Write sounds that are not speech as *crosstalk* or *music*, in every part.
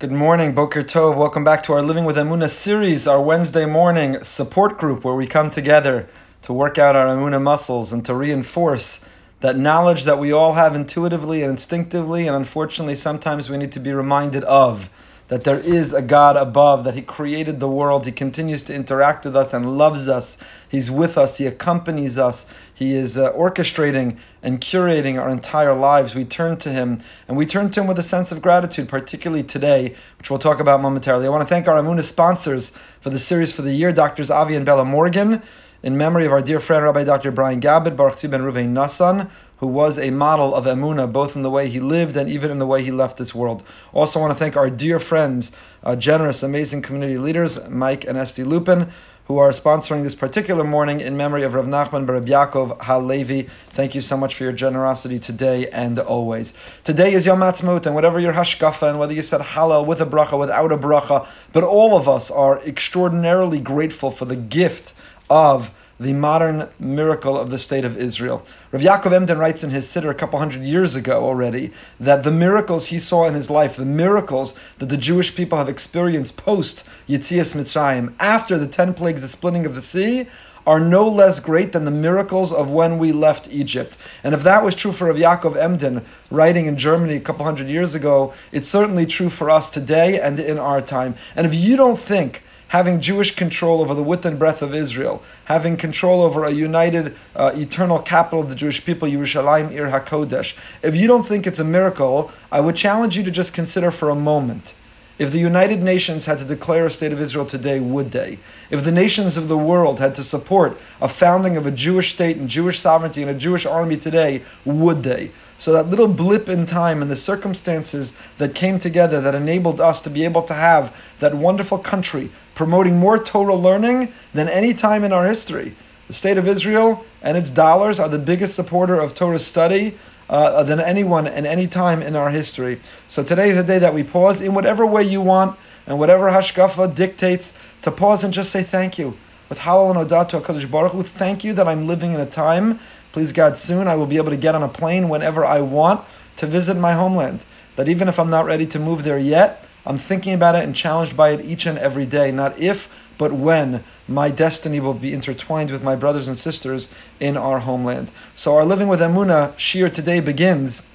Good morning, Boker Tov. Welcome back to our Living with Amuna series, our Wednesday morning support group where we come together to work out our Amuna muscles and to reinforce that knowledge that we all have intuitively and instinctively, and unfortunately sometimes we need to be reminded of that there is a God above, that He created the world, He continues to interact with us and loves us. He's with us, He accompanies us, He is uh, orchestrating and curating our entire lives. We turn to Him, and we turn to Him with a sense of gratitude, particularly today, which we'll talk about momentarily. I want to thank our Amuna sponsors for the series for the year, Doctors Avi and Bella Morgan in memory of our dear friend Rabbi Dr. Brian Gabbat, Baruch Ben Ruvain Nassan, who was a model of Emuna, both in the way he lived and even in the way he left this world. Also, want to thank our dear friends, uh, generous, amazing community leaders, Mike and Esti Lupin, who are sponsoring this particular morning in memory of Rav Nachman Barab Yaakov Halevi. Thank you so much for your generosity today and always. Today is Yom Ha'atzmaut, and whatever your hashkafa, and whether you said Hallel with a bracha, without a bracha, but all of us are extraordinarily grateful for the gift of the modern miracle of the state of Israel. Rav Yaakov Emden writes in his Siddur a couple hundred years ago already that the miracles he saw in his life, the miracles that the Jewish people have experienced post Yetzias Mitzrayim, after the ten plagues, the splitting of the sea, are no less great than the miracles of when we left Egypt. And if that was true for Rav Yaakov Emden, writing in Germany a couple hundred years ago, it's certainly true for us today and in our time. And if you don't think having Jewish control over the width and breadth of Israel, having control over a united, uh, eternal capital of the Jewish people, Yerushalayim, Ir HaKodesh. If you don't think it's a miracle, I would challenge you to just consider for a moment. If the United Nations had to declare a state of Israel today, would they? If the nations of the world had to support a founding of a Jewish state and Jewish sovereignty and a Jewish army today, would they? So that little blip in time and the circumstances that came together that enabled us to be able to have that wonderful country promoting more Torah learning than any time in our history. The state of Israel and its dollars are the biggest supporter of Torah study uh, than anyone and any time in our history. So today is a day that we pause in whatever way you want and whatever hashkafa dictates to pause and just say thank you. With halal and odat to HaKadosh Baruch Hu, thank you that I'm living in a time, please God, soon I will be able to get on a plane whenever I want to visit my homeland. That even if I'm not ready to move there yet, I'm thinking about it and challenged by it each and every day. Not if, but when my destiny will be intertwined with my brothers and sisters in our homeland. So our living with Emuna Shir today begins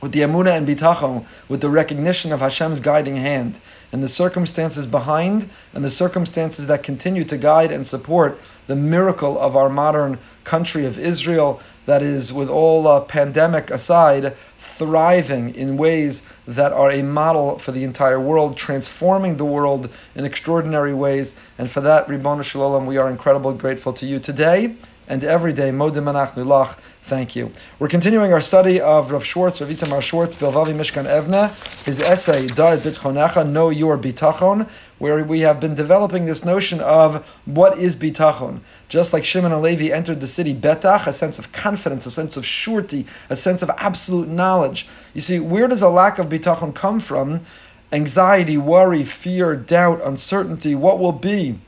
with the Emuna and Bitachon, with the recognition of Hashem's guiding hand and the circumstances behind and the circumstances that continue to guide and support the miracle of our modern country of Israel that is, with all uh, pandemic aside, thriving in ways that are a model for the entire world, transforming the world in extraordinary ways. And for that, Ribbon Shalom, we are incredibly grateful to you today and every day. Modim Lach, thank you. We're continuing our study of Rav Schwartz, Rav Itamar Schwartz, Bilvavi Mishkan Evneh, his essay, Da'at Bitchonecha, Know Your Bitachon, where we have been developing this notion of what is bitachon. Just like Shimon Alevi entered the city, betach, a sense of confidence, a sense of surety, a sense of absolute knowledge. You see, where does a lack of bitachon come from? Anxiety, worry, fear, doubt, uncertainty, what will be?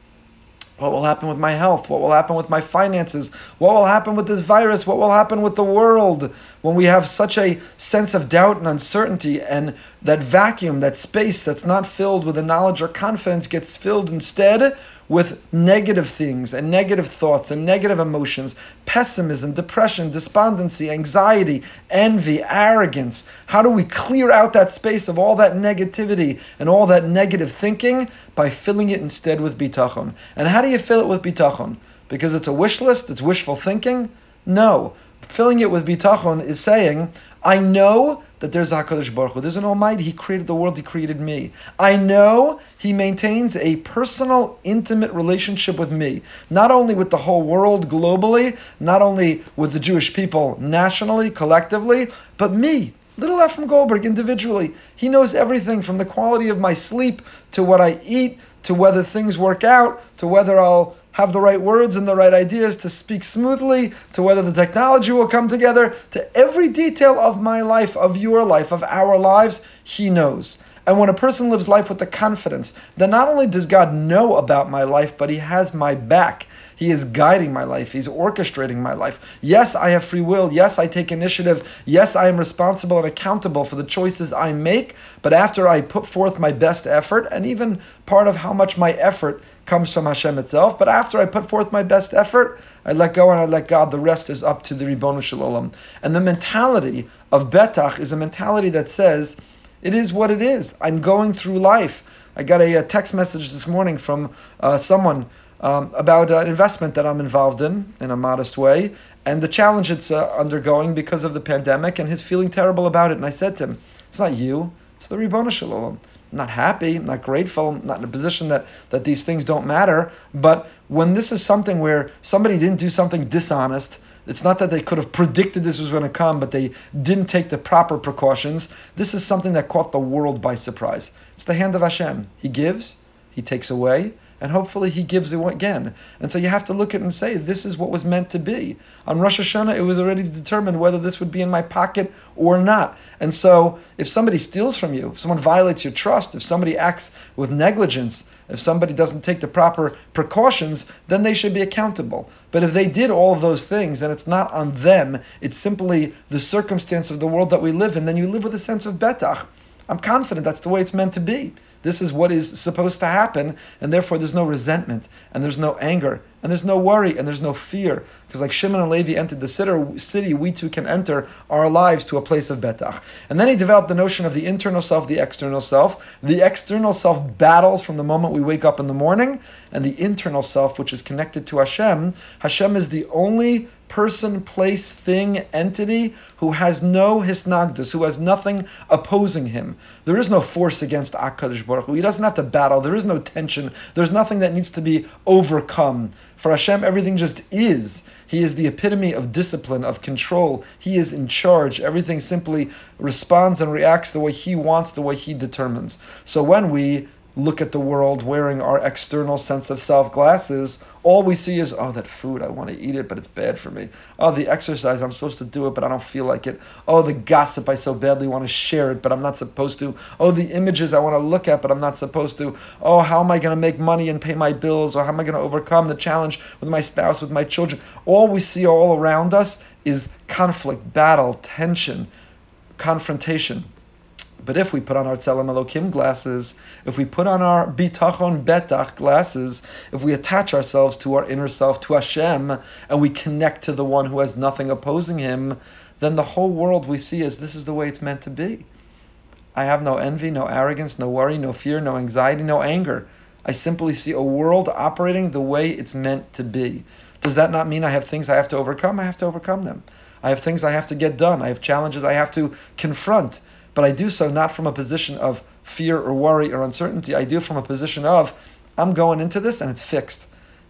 What will happen with my health? What will happen with my finances? What will happen with this virus? What will happen with the world? When we have such a sense of doubt and uncertainty, and that vacuum, that space that's not filled with the knowledge or confidence gets filled instead with negative things and negative thoughts and negative emotions, pessimism, depression, despondency, anxiety, envy, arrogance. How do we clear out that space of all that negativity and all that negative thinking? By filling it instead with bitachon. And how do you fill it with bitachon? Because it's a wish list, it's wishful thinking? No. Filling it with bitachon is saying, I know that there's HaKadosh Baruch Hu. There's an Almighty. He created the world. He created me. I know He maintains a personal, intimate relationship with me. Not only with the whole world globally, not only with the Jewish people nationally, collectively, but me, little Efrem Goldberg, individually. He knows everything from the quality of my sleep to what I eat to whether things work out to whether I'll have the right words and the right ideas to speak smoothly, to whether the technology will come together, to every detail of my life, of your life, of our lives, He knows. And when a person lives life with the confidence that not only does God know about my life, but He has my back, He is guiding my life. He's orchestrating my life. Yes, I have free will. Yes, I take initiative. Yes, I am responsible and accountable for the choices I make. But after I put forth my best effort, and even part of how much my effort comes from Hashem itself. But after I put forth my best effort, I let go and I let God. The rest is up to the Ribbon Shalom. And the mentality of Betach is a mentality that says, it is what it is. I'm going through life. I got a, a text message this morning from uh, someone um, about an investment that I'm involved in in a modest way and the challenge it's uh, undergoing because of the pandemic and his feeling terrible about it. And I said to him, It's not you, it's the Ribbon Shalom. I'm not happy, I'm not grateful, I'm not in a position that, that these things don't matter. But when this is something where somebody didn't do something dishonest, it's not that they could have predicted this was going to come, but they didn't take the proper precautions. This is something that caught the world by surprise. It's the hand of Hashem. He gives, He takes away, and hopefully he gives it again. And so you have to look at it and say, this is what was meant to be. On Rosh Hashanah, it was already determined whether this would be in my pocket or not. And so if somebody steals from you, if someone violates your trust, if somebody acts with negligence, if somebody doesn't take the proper precautions, then they should be accountable. But if they did all of those things and it's not on them, it's simply the circumstance of the world that we live in, then you live with a sense of betach. I'm confident that's the way it's meant to be. This is what is supposed to happen, and therefore there's no resentment, and there's no anger, and there's no worry, and there's no fear. Because like Shimon and Levi entered the city, we too can enter our lives to a place of betach. And then he developed the notion of the internal self, the external self. The external self battles from the moment we wake up in the morning, and the internal self, which is connected to Hashem. Hashem is the only person, place, thing, entity who has no hisnagdus, who has nothing opposing him. There is no force against HaKadosh Baruch. He doesn't have to battle. There is no tension. There's nothing that needs to be overcome. For Hashem, everything just is. He is the epitome of discipline, of control. He is in charge. Everything simply responds and reacts the way He wants, the way He determines. So when we look at the world wearing our external sense of self glasses, all we see is, oh, that food, I want to eat it, but it's bad for me. Oh, the exercise, I'm supposed to do it, but I don't feel like it. Oh, the gossip, I so badly want to share it, but I'm not supposed to. Oh, the images I want to look at, but I'm not supposed to. Oh, how am I going to make money and pay my bills? Or how am I going to overcome the challenge with my spouse, with my children? All we see all around us is conflict, battle, tension, confrontation. But if we put on our Tzelem Elokim glasses, if we put on our Bitachon Betach glasses, if we attach ourselves to our inner self, to Hashem, and we connect to the one who has nothing opposing him, then the whole world we see is this is the way it's meant to be. I have no envy, no arrogance, no worry, no fear, no anxiety, no anger. I simply see a world operating the way it's meant to be. Does that not mean I have things I have to overcome? I have to overcome them. I have things I have to get done. I have challenges I have to confront but I do so not from a position of fear or worry or uncertainty. I do from a position of, I'm going into this and it's fixed.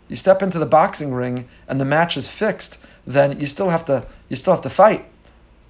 You step into the boxing ring and the match is fixed, then you still have to you still have to fight.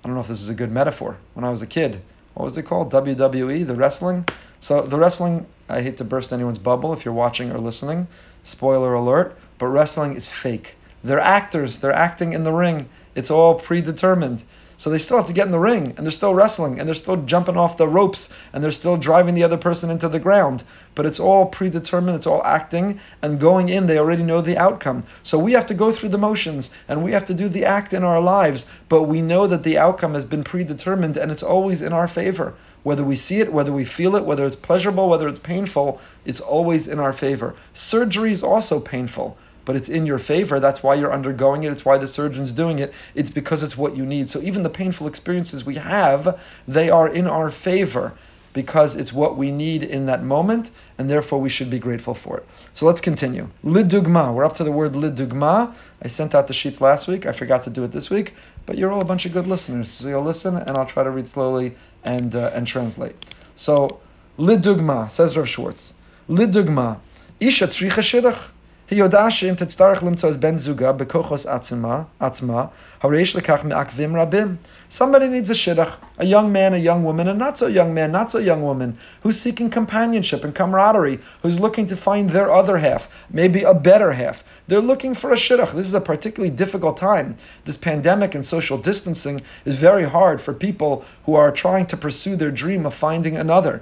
I don't know if this is a good metaphor. When I was a kid, what was it called? WWE, the wrestling. So the wrestling, I hate to burst anyone's bubble if you're watching or listening. Spoiler alert, but wrestling is fake. They're actors, they're acting in the ring. It's all predetermined. So they still have to get in the ring and they're still wrestling and they're still jumping off the ropes and they're still driving the other person into the ground. But it's all predetermined, it's all acting, and going in, they already know the outcome. So we have to go through the motions and we have to do the act in our lives, but we know that the outcome has been predetermined and it's always in our favor. Whether we see it, whether we feel it, whether it's pleasurable, whether it's painful, it's always in our favor. Surgery is also painful but it's in your favor. That's why you're undergoing it. It's why the surgeon's doing it. It's because it's what you need. So even the painful experiences we have, they are in our favor because it's what we need in that moment, and therefore we should be grateful for it. So let's continue. Lidugma. We're up to the word lidugma. I sent out the sheets last week. I forgot to do it this week, but you're all a bunch of good listeners. So you'll listen, and I'll try to read slowly and uh, and translate. So lidugma says Rav Schwartz. Lidugma. Isha tricha shidach. היא יודעה שאם תצטרך למצוא את בן זוגה בכוחos עצמה, עצמה, הרי יש לכך מעכבים רבים. Somebody needs a shidduch, a young man, a young woman, a not so young man, not so young woman, who's seeking companionship and camaraderie, who's looking to find their other half, maybe a better half. They're looking for a shidduch. This is a particularly difficult time. This pandemic and social distancing is very hard for people who are trying to pursue their dream of finding another.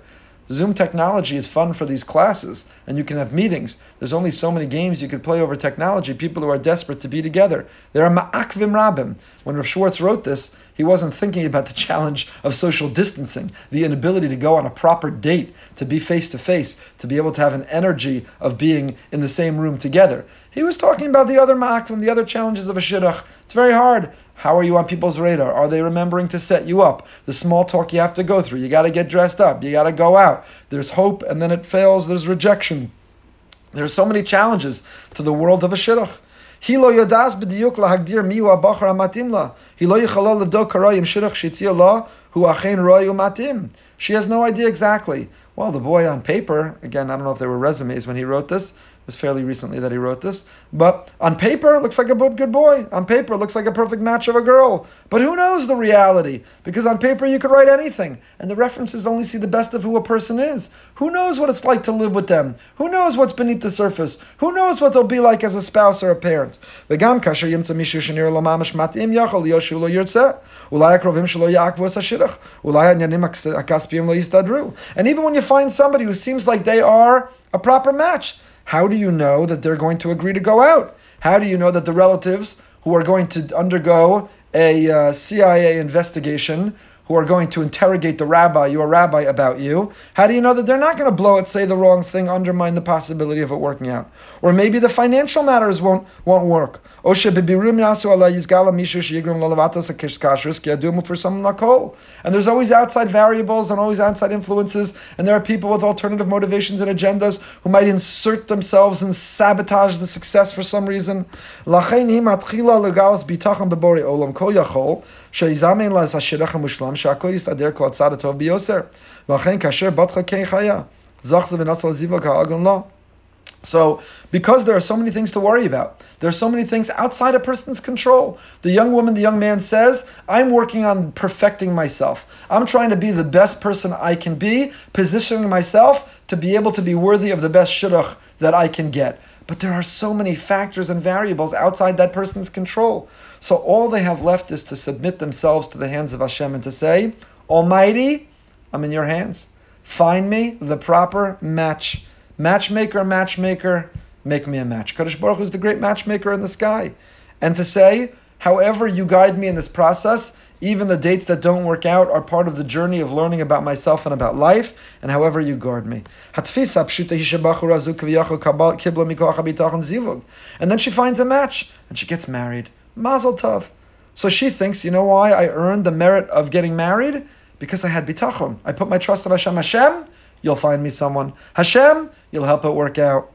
Zoom technology is fun for these classes, and you can have meetings. There's only so many games you could play over technology. People who are desperate to be together. There are ma'akvim rabim. When Rav Schwartz wrote this, he wasn't thinking about the *laughs* challenge of social distancing, the inability to go on a proper date, to be face to face, to be able to have an energy of being in the same room together. He was talking about the other ma'akvim, the other challenges of a shidduch. It's very hard. How are you on people's radar? Are they remembering to set you up? The small talk you have to go through. You got to get dressed up. You got to go out. There's hope, and then it fails. There's rejection. There's so many challenges to the world of a shidduch. He lo yodas b'diyuk lahagdir miu abachar amatim la. He lo yichalol levdo karoyim shidduch shitzia la hu matim. She has no idea exactly. Well, the boy on paper, again, I don't know if there were resumes when he wrote this, was fairly recently that he wrote this. But on paper, looks like a good boy. On paper, looks like a perfect match of a girl. But who knows the reality? Because on paper, you could write anything, and the references only see the best of who a person is. Who knows what it's like to live with them? Who knows what's beneath the surface? Who knows what they'll be like as a spouse or a parent? And even when you find somebody who seems like they are a proper match, how do you know that they're going to agree to go out? How do you know that the relatives who are going to undergo a uh, CIA investigation who are going to interrogate the rabbi, your rabbi, about you, how do you know that they're not going to blow it, say the wrong thing, undermine the possibility of it working out? Or maybe the financial matters won't won't work. And there's always outside variables and always outside influences, and there are people with alternative motivations and agendas who might insert themselves and sabotage the success for some reason. שיזמן לה את השירך המושלם, שהכל יסתדר כל הצד הטוב ביוסר. ולכן כאשר בתך כן חיה, זך זה ונסע לזיווה כאגון לא. So, because there are so many things to worry about, there are so many things outside a person's control. The young woman, the young man says, I'm working on perfecting myself. I'm trying to be the best person I can be, positioning myself to be able to be worthy of the best shidduch that I can get. But there are so many factors and variables outside that person's control. So all they have left is to submit themselves to the hands of Hashem and to say, Almighty, I'm in your hands. Find me the proper match. Matchmaker, matchmaker, make me a match. Kadosh Baruch is the great matchmaker in the sky. And to say, however you guide me in this process, even the dates that don't work out are part of the journey of learning about myself and about life, and however you guard me. And then she finds a match, and she gets married. Mazel tov. So she thinks, you know why I earned the merit of getting married? Because I had bitachon. I put my trust in Hashem. Hashem, you'll find me someone. Hashem, you'll help it work out.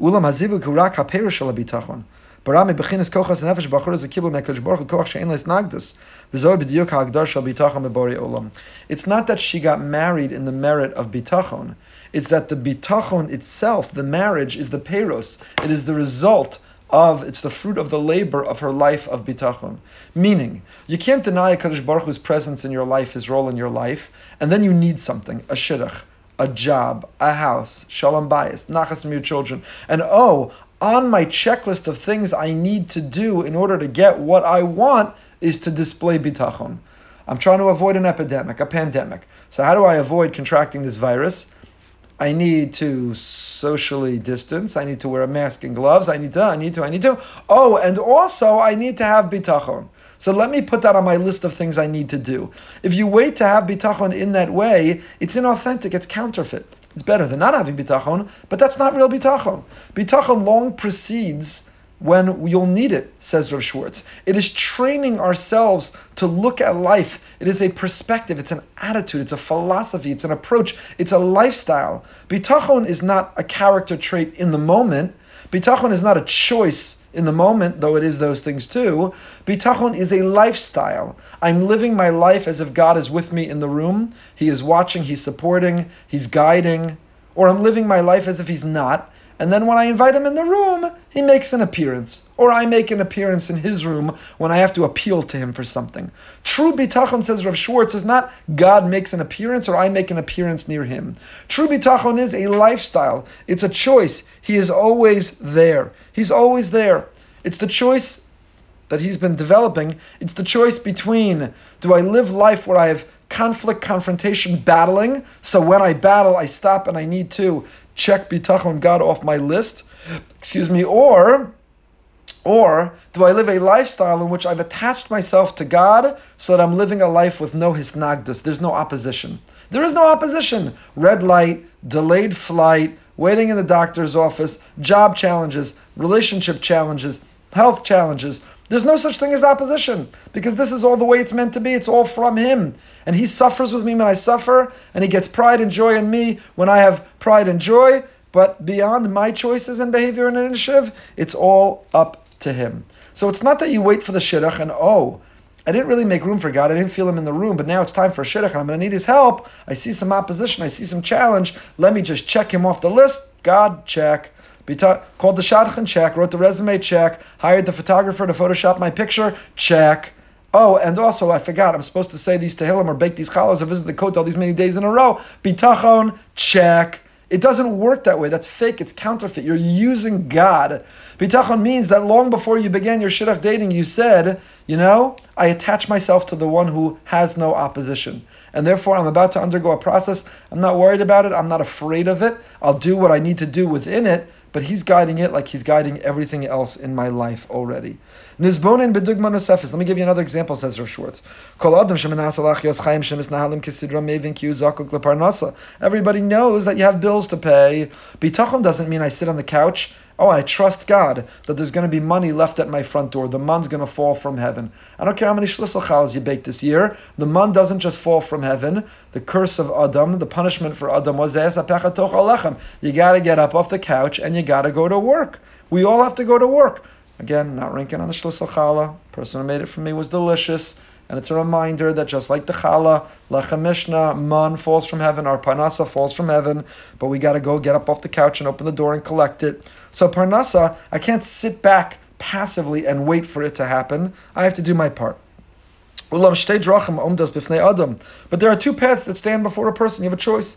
Ulam hazivuk hurak haperush bitachon. Barami bechinas kochas nefesh bachur is a kibbul mekadosh baruch koch she'en leis nagdus. V'zoy b'diyuk ha'agdar shel bitachon bebori olam. It's not that she got married in the merit of bitachon. It's that the bitachon itself, the marriage, is the peros. It is the result of it's the fruit of the labor of her life of bitachon. Meaning, you can't deny HaKadosh Baruch Hu's presence in your life, his role in your life, and then you need something, a shidduch, a job, a house, shalom bayis, nachas from your children, and oh, on my checklist of things I need to do in order to get what I want is to display bitachon. I'm trying to avoid an epidemic, a pandemic. So how do I avoid contracting this virus? I need to socially distance. I need to wear a mask and gloves. I need to, I need to, I need to. Oh, and also I need to have bitachon. So let me put that on my list of things I need to do. If you wait to have bitachon in that way, it's inauthentic, it's counterfeit. It's better than not having bitachon, but that's not real bitachon. Bitachon long precedes when you'll need it, says Rav Schwartz. It is training ourselves to look at life. It is a perspective, it's an attitude, it's a philosophy, it's an approach, it's a lifestyle. Bitachon is not a character trait in the moment. Bitachon is not a choice in the moment, though it is those things too. Bitachon is a lifestyle. I'm living my life as if God is with me in the room. He is watching, He's supporting, He's guiding. Or I'm living my life as if He's not. And then when I invite him in the room, he makes an appearance. Or I make an appearance in his room when I have to appeal to him for something. True bitachon, says Rav Schwartz, is not God makes an appearance or I make an appearance near him. True bitachon is a lifestyle. It's a choice. He is always there. He's always there. It's the choice that he's been developing. It's the choice between do I live life where I have conflict, confrontation, battling. So when I battle, I stop and I need to check bitachon God off my list. Excuse me, or or do I live a lifestyle in which I've attached myself to God so that I'm living a life with no hisnagdus? There's no opposition. There is no opposition. Red light, delayed flight, waiting in the doctor's office, job challenges, relationship challenges, health challenges. There's no such thing as opposition because this is all the way it's meant to be. It's all from Him. And He suffers with me when I suffer, and He gets pride and joy in me when I have pride and joy. But beyond my choices and behavior and initiative, it's all up to Him. So it's not that you wait for the shidduch and oh, I didn't really make room for God. I didn't feel Him in the room, but now it's time for a shidduch and I'm going to need His help. I see some opposition. I see some challenge. Let me just check Him off the list. God, check. Called the shadchan, check. Wrote the resume, check. Hired the photographer to Photoshop my picture, check. Oh, and also I forgot. I'm supposed to say these tehillim or bake these challahs or visit the kotel these many days in a row. Bitachon, check. It doesn't work that way. That's fake. It's counterfeit. You're using God. Bitachon means that long before you began your shidduch dating, you said, you know, I attach myself to the one who has no opposition. And therefore, I'm about to undergo a process. I'm not worried about it. I'm not afraid of it. I'll do what I need to do within it but he's guiding it like he's guiding everything else in my life already. Nizbonin bedugma nosefis. Let me give you another example, says Rav Schwartz. Everybody knows that you have bills to pay. Bitachon doesn't mean I sit on the couch Oh, I trust God that there's going to be money left at my front door. The man's going to fall from heaven. I don't care how many shlisel you bake this year. The man doesn't just fall from heaven. The curse of Adam, the punishment for Adam was You got to get up off the couch and you got to go to work. We all have to go to work. Again, not ranking on the shlisel challah. Person who made it for me was delicious. And it's a reminder that just like the challah, lechem mishneh, man falls from heaven, our parnasa falls from heaven, but we got to go get up off the couch and open the door and collect it. So parnasa, I can't sit back passively and wait for it to happen. I have to do my part. But there are two paths that stand before a person. You have a choice.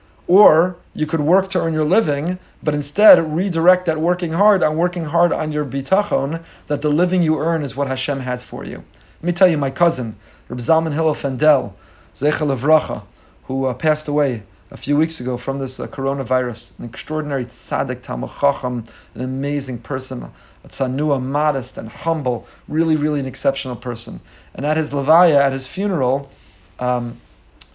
or you could work to earn your living, but instead redirect that working hard on working hard on your bitachon, that the living you earn is what Hashem has for you. Let me tell you, my cousin, Reb Zalman Hillel Fendel, Zechel Avracha, who uh, passed away a few weeks ago from this uh, coronavirus, an extraordinary tzaddik, Talmid Chacham, an amazing person, a tzanua, modest and humble, really, really an exceptional person. And at his levaya, at his funeral, um,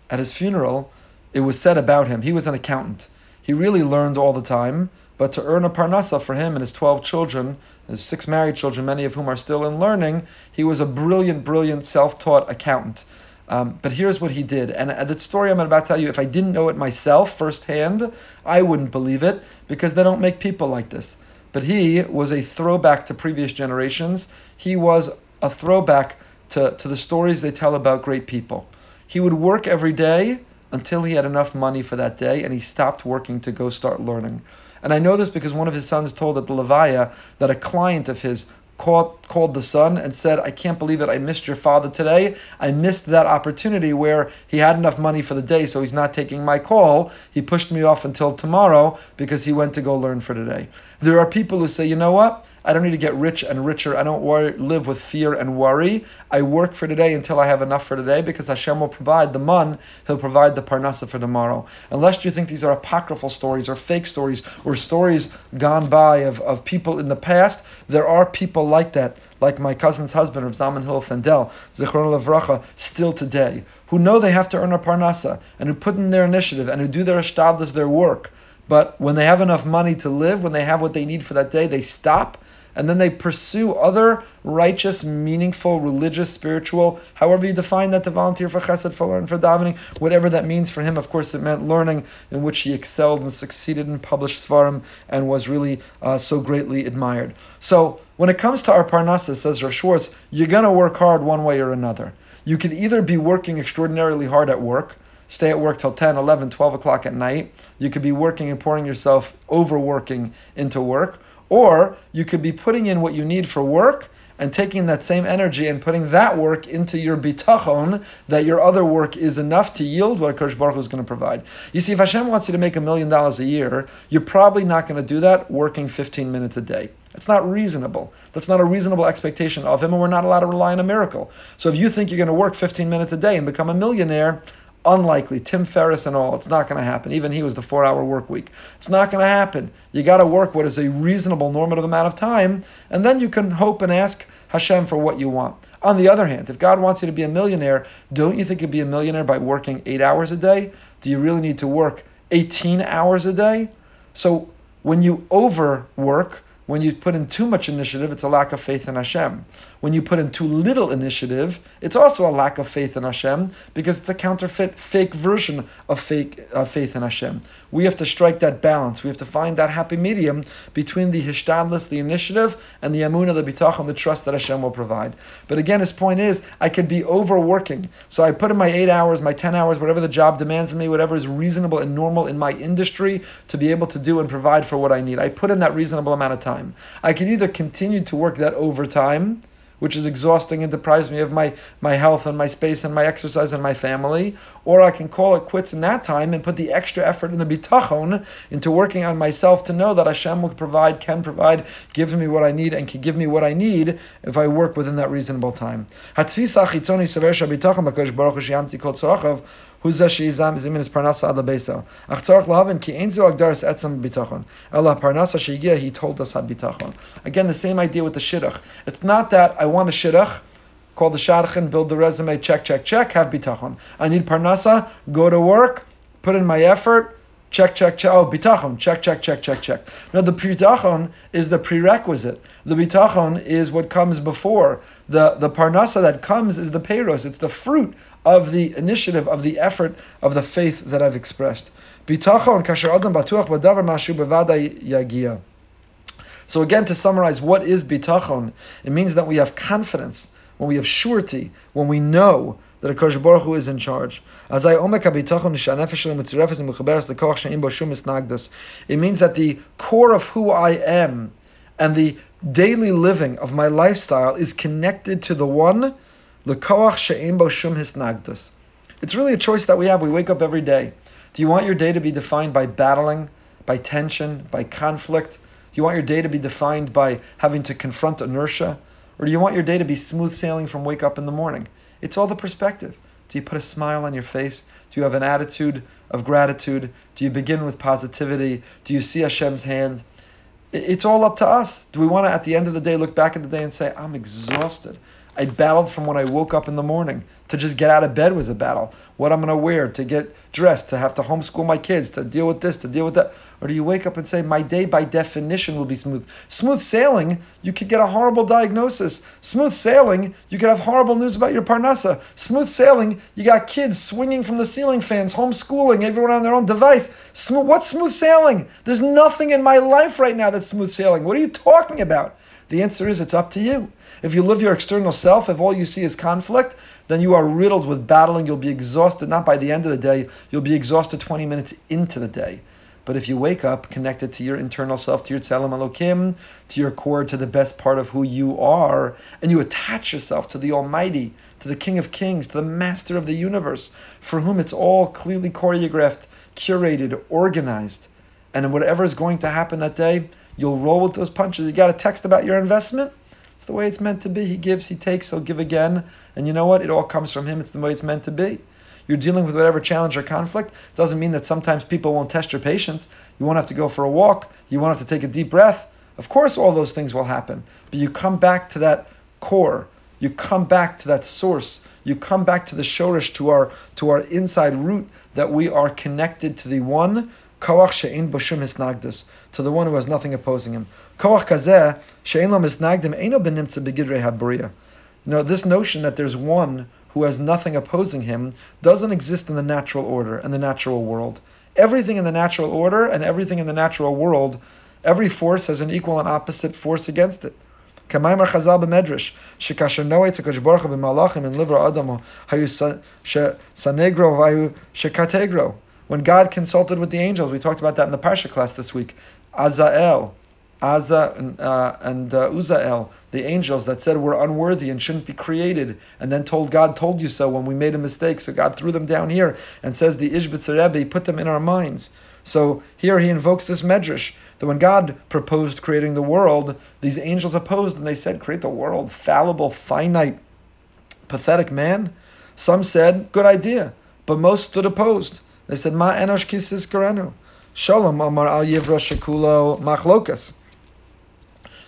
at his funeral, it was said about him, he was an accountant. He really learned all the time, but to earn a parnasa for him and his 12 children, his six married children, many of whom are still in learning, he was a brilliant, brilliant self taught accountant. Um, but here's what he did. And uh, the story I'm about to tell you, if I didn't know it myself firsthand, I wouldn't believe it because they don't make people like this. But he was a throwback to previous generations. He was a throwback to, to the stories they tell about great people. He would work every day until he had enough money for that day and he stopped working to go start learning. And I know this because one of his sons told at the Levaya that a client of his called, called the son and said, I can't believe it, I missed your father today. I missed that opportunity where he had enough money for the day, so he's not taking my call. He pushed me off until tomorrow because he went to go learn for today. There are people who say, you know what? I don't need to get rich and richer. I don't worry, live with fear and worry. I work for today until I have enough for today because Hashem will provide the man, He'll provide the parnasa for tomorrow. Unless you think these are apocryphal stories or fake stories or stories gone by of, of people in the past, there are people like that, like my cousin's husband, of Zalman Hillel Fendel, Zichron Lavracha, still today, who know they have to earn a parnasa and who put in their initiative and who do their ashtadlis, their work. But when they have enough money to live, when they have what they need for that day, they stop and then they pursue other righteous, meaningful, religious, spiritual, however you define that to volunteer for chesed, for learning, for davening, whatever that means for him. Of course, it meant learning in which he excelled and succeeded and published svarim and was really uh, so greatly admired. So when it comes to our parnasa, says Rav Schwartz, you're going to work hard one way or another. You could either be working extraordinarily hard at work, stay at work till 10, 11, 12 o'clock at night. You could be working and pouring yourself overworking into work. Or you could be putting in what you need for work and taking that same energy and putting that work into your bitachon, that your other work is enough to yield what HaKadosh Baruch Hu is going to provide. You see, if Hashem wants you to make a million dollars a year, you're probably not going to do that working 15 minutes a day. It's not reasonable. That's not a reasonable expectation of him, and we're not allowed to rely on a miracle. So if you think you're going to work 15 minutes a day and become a millionaire, unlikely. Tim Ferriss and all, it's not going to happen. Even he was the four hour work week. It's not going to happen. You got to work what is a reasonable normative amount of time, and then you can hope and ask Hashem for what you want. On the other hand, if God wants you to be a millionaire, don't you think you'd be a millionaire by working eight hours a day? Do you really need to work 18 hours a day? So when you overwork, when you put in too much initiative, it's a lack of faith in Hashem. When you put in too little initiative, it's also a lack of faith in Hashem because it's a counterfeit, fake version of fake uh, faith in Hashem. We have to strike that balance. We have to find that happy medium between the hishtadlis, the initiative, and the amuna, the bitachon, the trust that Hashem will provide. But again, his point is, I could be overworking. So I put in my eight hours, my ten hours, whatever the job demands of me, whatever is reasonable and normal in my industry to be able to do and provide for what I need. I put in that reasonable amount of time. I can either continue to work that overtime which is exhausting and deprives me of my, my health and my space and my exercise and my family, or I can call it quits in that time and put the extra effort in the bitachon into working on myself to know that Hashem will provide, can provide, gives me what I need, and can give me what I need if I work within that reasonable time. That's Again, the same idea with the shidduch. It's not that I want a shidduch call the shadchan, build the resume, check, check, check, have bitachon. I need parnasa, go to work, put in my effort, check, check, check. Oh, bitachon, check, check, check, check, check. No, the bitachon is the prerequisite. The bitachon is what comes before. The, the parnasa that comes is the peiros. It's the fruit of the initiative, of the effort, of the faith that I've expressed. Bitachon kasher adam batuach badavar mashu yagia. So again, to summarize, what is bitachon? It means that we have confidence, when we have surety, when we know that HaKadosh Baruch Hu is in charge. It means that the core of who I am and the daily living of my lifestyle is connected to the one it's really a choice that we have. We wake up every day. Do you want your day to be defined by battling, by tension, by conflict? Do you want your day to be defined by having to confront inertia? Or do you want your day to be smooth sailing from wake up in the morning? It's all the perspective. Do you put a smile on your face? Do you have an attitude of gratitude? Do you begin with positivity? Do you see Hashem's hand? It's all up to us. Do we want to, at the end of the day, look back at the day and say, I'm exhausted? I battled from when I woke up in the morning. To just get out of bed was a battle. What I'm going to wear, to get dressed, to have to homeschool my kids, to deal with this, to deal with that. Or do you wake up and say, my day by definition will be smooth? Smooth sailing, you could get a horrible diagnosis. Smooth sailing, you could have horrible news about your parnasa. Smooth sailing, you got kids swinging from the ceiling fans, homeschooling, everyone on their own device. Smooth, what's smooth sailing? There's nothing in my life right now that's smooth sailing. What are you talking about? The answer is it's up to you. If you live your external self, if all you see is conflict, then you are riddled with battling. You'll be exhausted, not by the end of the day, you'll be exhausted 20 minutes into the day. But if you wake up connected to your internal self, to your tzelem elokim, to your core, to the best part of who you are, and you attach yourself to the Almighty, to the King of Kings, to the Master of the universe, for whom it's all clearly choreographed, curated, organized, and whatever is going to happen that day, you'll roll with those punches. You got a text about your investment? It's the way it's meant to be. He gives, he takes, he'll give again. And you know what? It all comes from him. It's the way it's meant to be. You're dealing with whatever challenge or conflict. It doesn't mean that sometimes people won't test your patience. You won't have to go for a walk. You won't have to take a deep breath. Of course, all those things will happen. But you come back to that core. You come back to that source. You come back to the shorish, to our to our inside root that we are connected to the one to the one who has nothing opposing him. Koach kazeh she'in lo misnagdim eino benimtza begidrei habriya. You know, this notion that there's one who has nothing opposing him doesn't exist in the natural order and the natural world. Everything in the natural order and everything in the natural world, every force has an equal and opposite force against it. כמיימר חז"ל במדרש, שכאשר נועה את הקדוש ברוך הוא במהלכים in livra אדמו, היו סנגרו והיו שקטגרו. When God consulted with the angels, we talked about that in the Parsha class this week, Azael, Aza and, uh, and uh, Uzael, the angels that said we're unworthy and shouldn't be created, and then told God told you so when we made a mistake. So God threw them down here and says the Ishbitzer Rebbe put them in our minds. So here he invokes this medrash that when God proposed creating the world, these angels opposed and they said, Create the world, fallible, finite, pathetic man. Some said, Good idea, but most stood opposed. They said, Ma enosh kisis karenu. Shalom amar al yivra shekulo machlokas.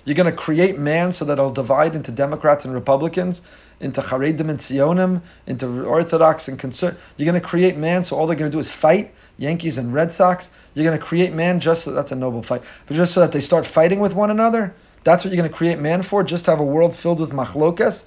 You're going to create man so that it'll divide into Democrats and Republicans, into Haredim and Zionim, into Orthodox and conservative. You're going to create man so all they're going to do is fight Yankees and Red Sox. You're going to create man just so that's a noble fight, but just so that they start fighting with one another. That's what you're going to create man for, just to have a world filled with machlokas.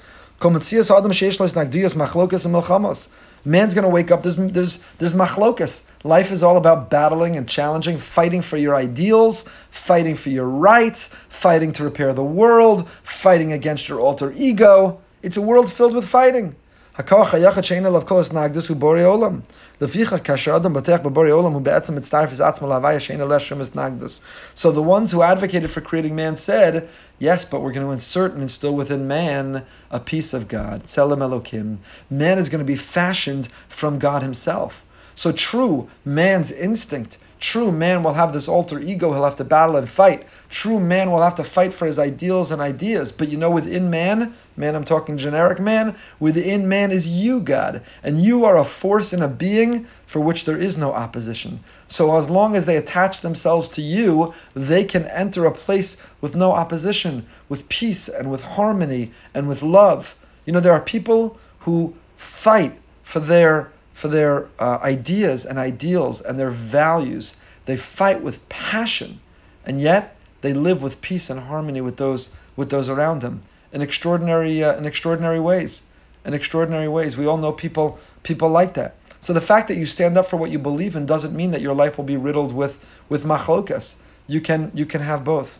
Man's going to wake up. There's there's there's machlokas. Life is all about battling and challenging, fighting for your ideals, fighting for your rights, fighting to repair the world, fighting against your alter ego. It's a world filled with fighting. הכוח היחד שאין עליו כל הסנגדוס הוא בורא עולם. לפיכך כאשר אדם בוטח בבורא עולם הוא בעצם מצטרף את עצמו להוויה שאין עליה שום הסנגדוס. So the ones who advocated for creating man said, yes, but we're going to insert and instill within man a piece of God. Tselem Elokim. Man is going to be fashioned from God himself. So true, man's instinct True man will have this alter ego, he'll have to battle and fight. True man will have to fight for his ideals and ideas. But you know, within man, man, I'm talking generic man, within man is you, God. And you are a force and a being for which there is no opposition. So as long as they attach themselves to you, they can enter a place with no opposition, with peace and with harmony and with love. You know, there are people who fight for their for their uh, ideas and ideals and their values. They fight with passion, and yet they live with peace and harmony with those with those around them in extraordinary uh, in extraordinary ways. In extraordinary ways, we all know people people like that. So the fact that you stand up for what you believe in doesn't mean that your life will be riddled with with machlokas. You can you can have both.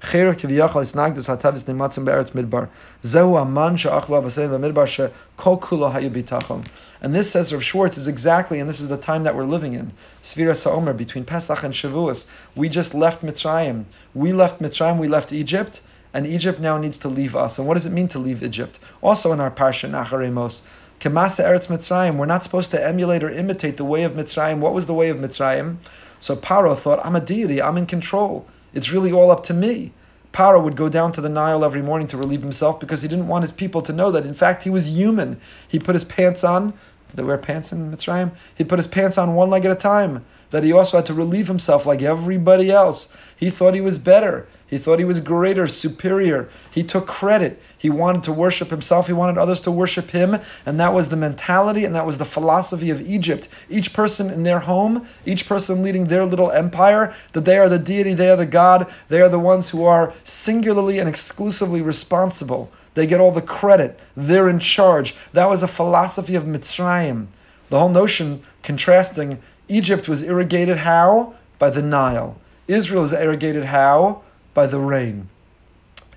Kiviyachal isnagdus hatavis nematzim be'eretz midbar. Zehu aman she'achlo she'kol kulo. And this, says Rav Schwartz, is exactly, and this is the time that we're living in. Svira Sa'omer, between Pesach and Shavuos. We just left Mitzrayim. We left Mitzrayim, we left Egypt, and Egypt now needs to leave us. And what does it mean to leave Egypt? Also in our Parsha, Nacharemos, Kemasa Eretz Mitzrayim, we're not supposed to emulate or imitate the way of Mitzrayim. What was the way of Mitzrayim? So Paro thought, I'm a deity, I'm in control. It's really all up to me. Paro would go down to the Nile every morning to relieve himself because he didn't want his people to know that, in fact, he was human. He put his pants on. Did they wear pants in Mitzrayim? He put his pants on one leg at a time. That he also had to relieve himself like everybody else. He thought he was better. He thought he was greater, superior. He took credit. He wanted to worship himself. He wanted others to worship him. And that was the mentality and that was the philosophy of Egypt. Each person in their home, each person leading their little empire, that they are the deity, they are the God, they are the ones who are singularly and exclusively responsible. They get all the credit. They're in charge. That was a philosophy of Mitzrayim. The whole notion contrasting Egypt was irrigated how? By the Nile. Israel is irrigated how? By the rain.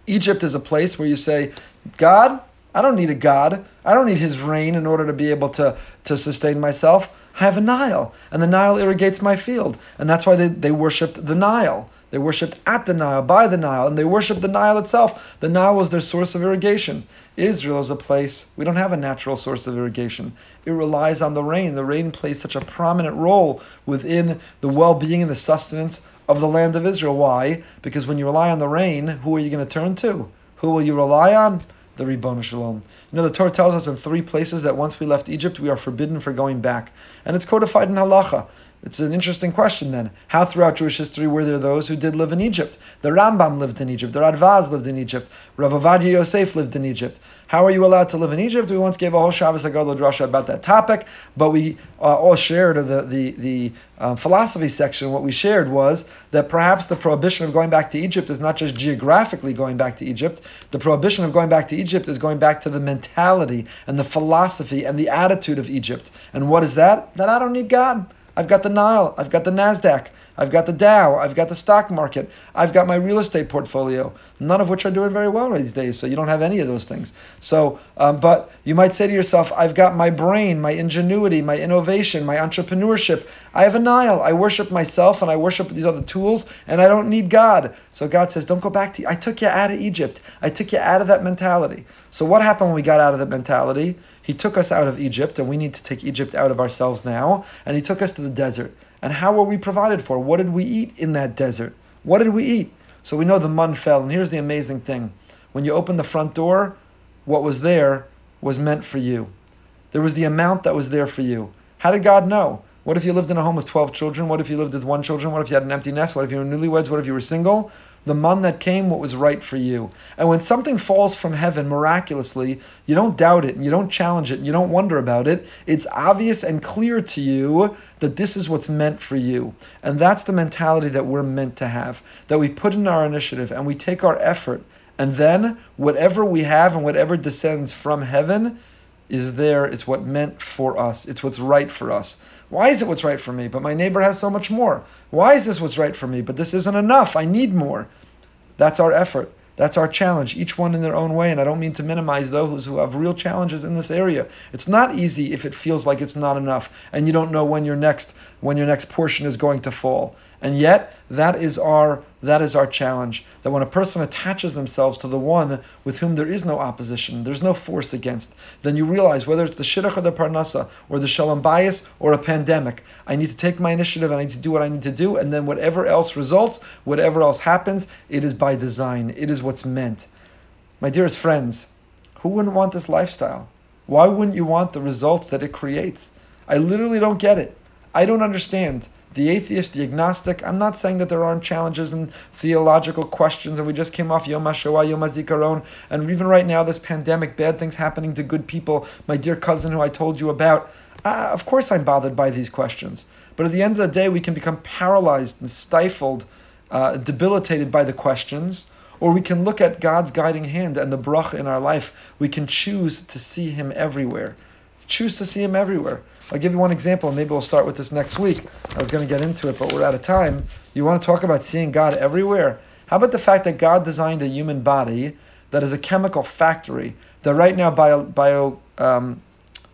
Egypt is a place where you say, God, I don't need a God. I don't need his rain in order to be able to, to sustain myself. I have a Nile, and the Nile irrigates my field. And that's why they, they worshipped the Nile. They worshipped at the Nile, by the Nile, and they worshipped the Nile itself. The Nile was their source of irrigation. Israel is a place, we don't have a natural source of irrigation. It relies on the rain. The rain plays such a prominent role within the well being and the sustenance of the land of Israel. Why? Because when you rely on the rain, who are you going to turn to? Who will you rely on? the Ribbon Shalom. You know, the Torah tells us in three places that once we left Egypt, we are forbidden for going back. And it's codified in halacha. It's an interesting question then. How throughout Jewish history were there those who did live in Egypt? The Rambam lived in Egypt, the Radvaz lived in Egypt, Rav Ovadia Yosef lived in Egypt. How are you allowed to live in Egypt? We once gave a whole Shabbos HaGadol Drasha about that topic, but we uh, all shared the the the uh, philosophy section. What we shared was that perhaps the prohibition of going back to Egypt is not just geographically going back to Egypt. The prohibition of going back to Egypt is going back to the mentality and the philosophy and the attitude of Egypt. And what is that? That I don't need God. I've got the Nile. I've got the Nasdaq. I've got the Dow, I've got the stock market, I've got my real estate portfolio, none of which are doing very well these days. So you don't have any of those things. So, um, but you might say to yourself, I've got my brain, my ingenuity, my innovation, my entrepreneurship. I have a Nile. I worship myself and I worship these other tools, and I don't need God. So God says, don't go back to. I took you out of Egypt. I took you out of that mentality. So what happened when we got out of that mentality? He took us out of Egypt, and we need to take Egypt out of ourselves now. And He took us to the desert. And how were we provided for? What did we eat in that desert? What did we eat? So we know the mun fell. And here's the amazing thing when you open the front door, what was there was meant for you. There was the amount that was there for you. How did God know? What if you lived in a home with 12 children? What if you lived with one children? What if you had an empty nest? What if you were newlyweds? What if you were single? The man that came, what was right for you. And when something falls from heaven miraculously, you don't doubt it and you don't challenge it and you don't wonder about it. It's obvious and clear to you that this is what's meant for you. And that's the mentality that we're meant to have, that we put in our initiative and we take our effort. And then whatever we have and whatever descends from heaven is there. It's what meant for us, it's what's right for us. Why is it what's right for me? But my neighbor has so much more. Why is this what's right for me? But this isn't enough. I need more. That's our effort. That's our challenge, each one in their own way. And I don't mean to minimize those who have real challenges in this area. It's not easy if it feels like it's not enough and you don't know when your next when your next portion is going to fall. And yet, that is our that is our challenge. That when a person attaches themselves to the one with whom there is no opposition, there's no force against, then you realize whether it's the shidduch or the parnasa or the shalom bayis or a pandemic, I need to take my initiative and I need to do what I need to do, and then whatever else results, whatever else happens, it is by design. It is what's meant. My dearest friends, who wouldn't want this lifestyle? Why wouldn't you want the results that it creates? I literally don't get it. I don't understand the atheist, the agnostic. I'm not saying that there aren't challenges and theological questions, and we just came off Yom HaShoah, Yom HaZikaron, and even right now, this pandemic, bad things happening to good people. My dear cousin, who I told you about, uh, of course I'm bothered by these questions. But at the end of the day, we can become paralyzed and stifled, uh, debilitated by the questions, or we can look at God's guiding hand and the brach in our life. We can choose to see Him everywhere. Choose to see Him everywhere. I'll give you one example, maybe we'll start with this next week. I was going to get into it, but we're out of time. You want to talk about seeing God everywhere? How about the fact that God designed a human body that is a chemical factory, that right now bio, bio, um,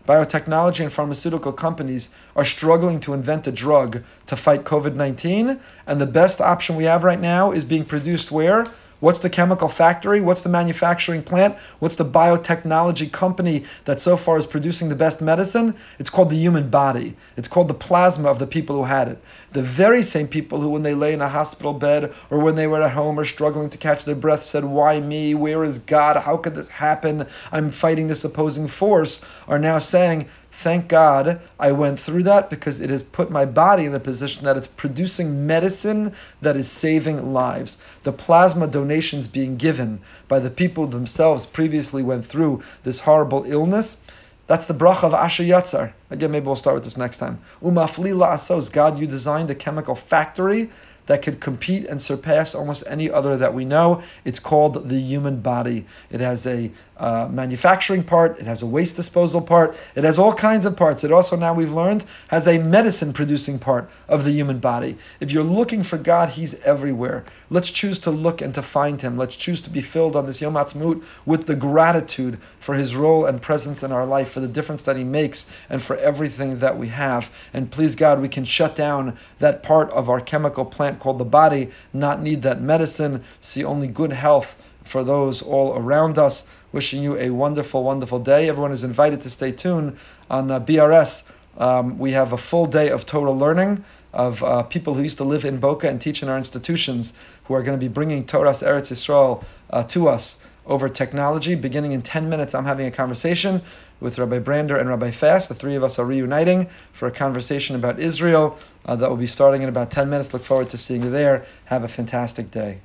biotechnology and pharmaceutical companies are struggling to invent a drug to fight COVID 19, and the best option we have right now is being produced where? What's the chemical factory? What's the manufacturing plant? What's the biotechnology company that so far is producing the best medicine? It's called the human body. It's called the plasma of the people who had it. The very same people who, when they lay in a hospital bed or when they were at home or struggling to catch their breath, said, Why me? Where is God? How could this happen? I'm fighting this opposing force, are now saying, Thank God I went through that because it has put my body in the position that it's producing medicine that is saving lives. The plasma donations being given by the people themselves previously went through this horrible illness. That's the bracha of Asher Yatzar. Again, maybe we'll start with this next time. Umafli asos. God, you designed a chemical factory that could compete and surpass almost any other that we know. It's called the human body. It has a uh, manufacturing part, it has a waste disposal part, it has all kinds of parts. It also, now we've learned, has a medicine producing part of the human body. If you're looking for God, He's everywhere. Let's choose to look and to find Him. Let's choose to be filled on this Yom with the gratitude for His role and presence in our life, for the difference that He makes, and for everything that we have. And please, God, we can shut down that part of our chemical plant called the body, not need that medicine, see only good health for those all around us. Wishing you a wonderful, wonderful day. Everyone is invited to stay tuned on uh, BRS. Um, we have a full day of Torah learning of uh, people who used to live in Boca and teach in our institutions who are going to be bringing Toras Eretz Yisrael uh, to us over technology. Beginning in 10 minutes, I'm having a conversation with Rabbi Brander and Rabbi Fast. The three of us are reuniting for a conversation about Israel uh, that will be starting in about 10 minutes. Look forward to seeing you there. Have a fantastic day.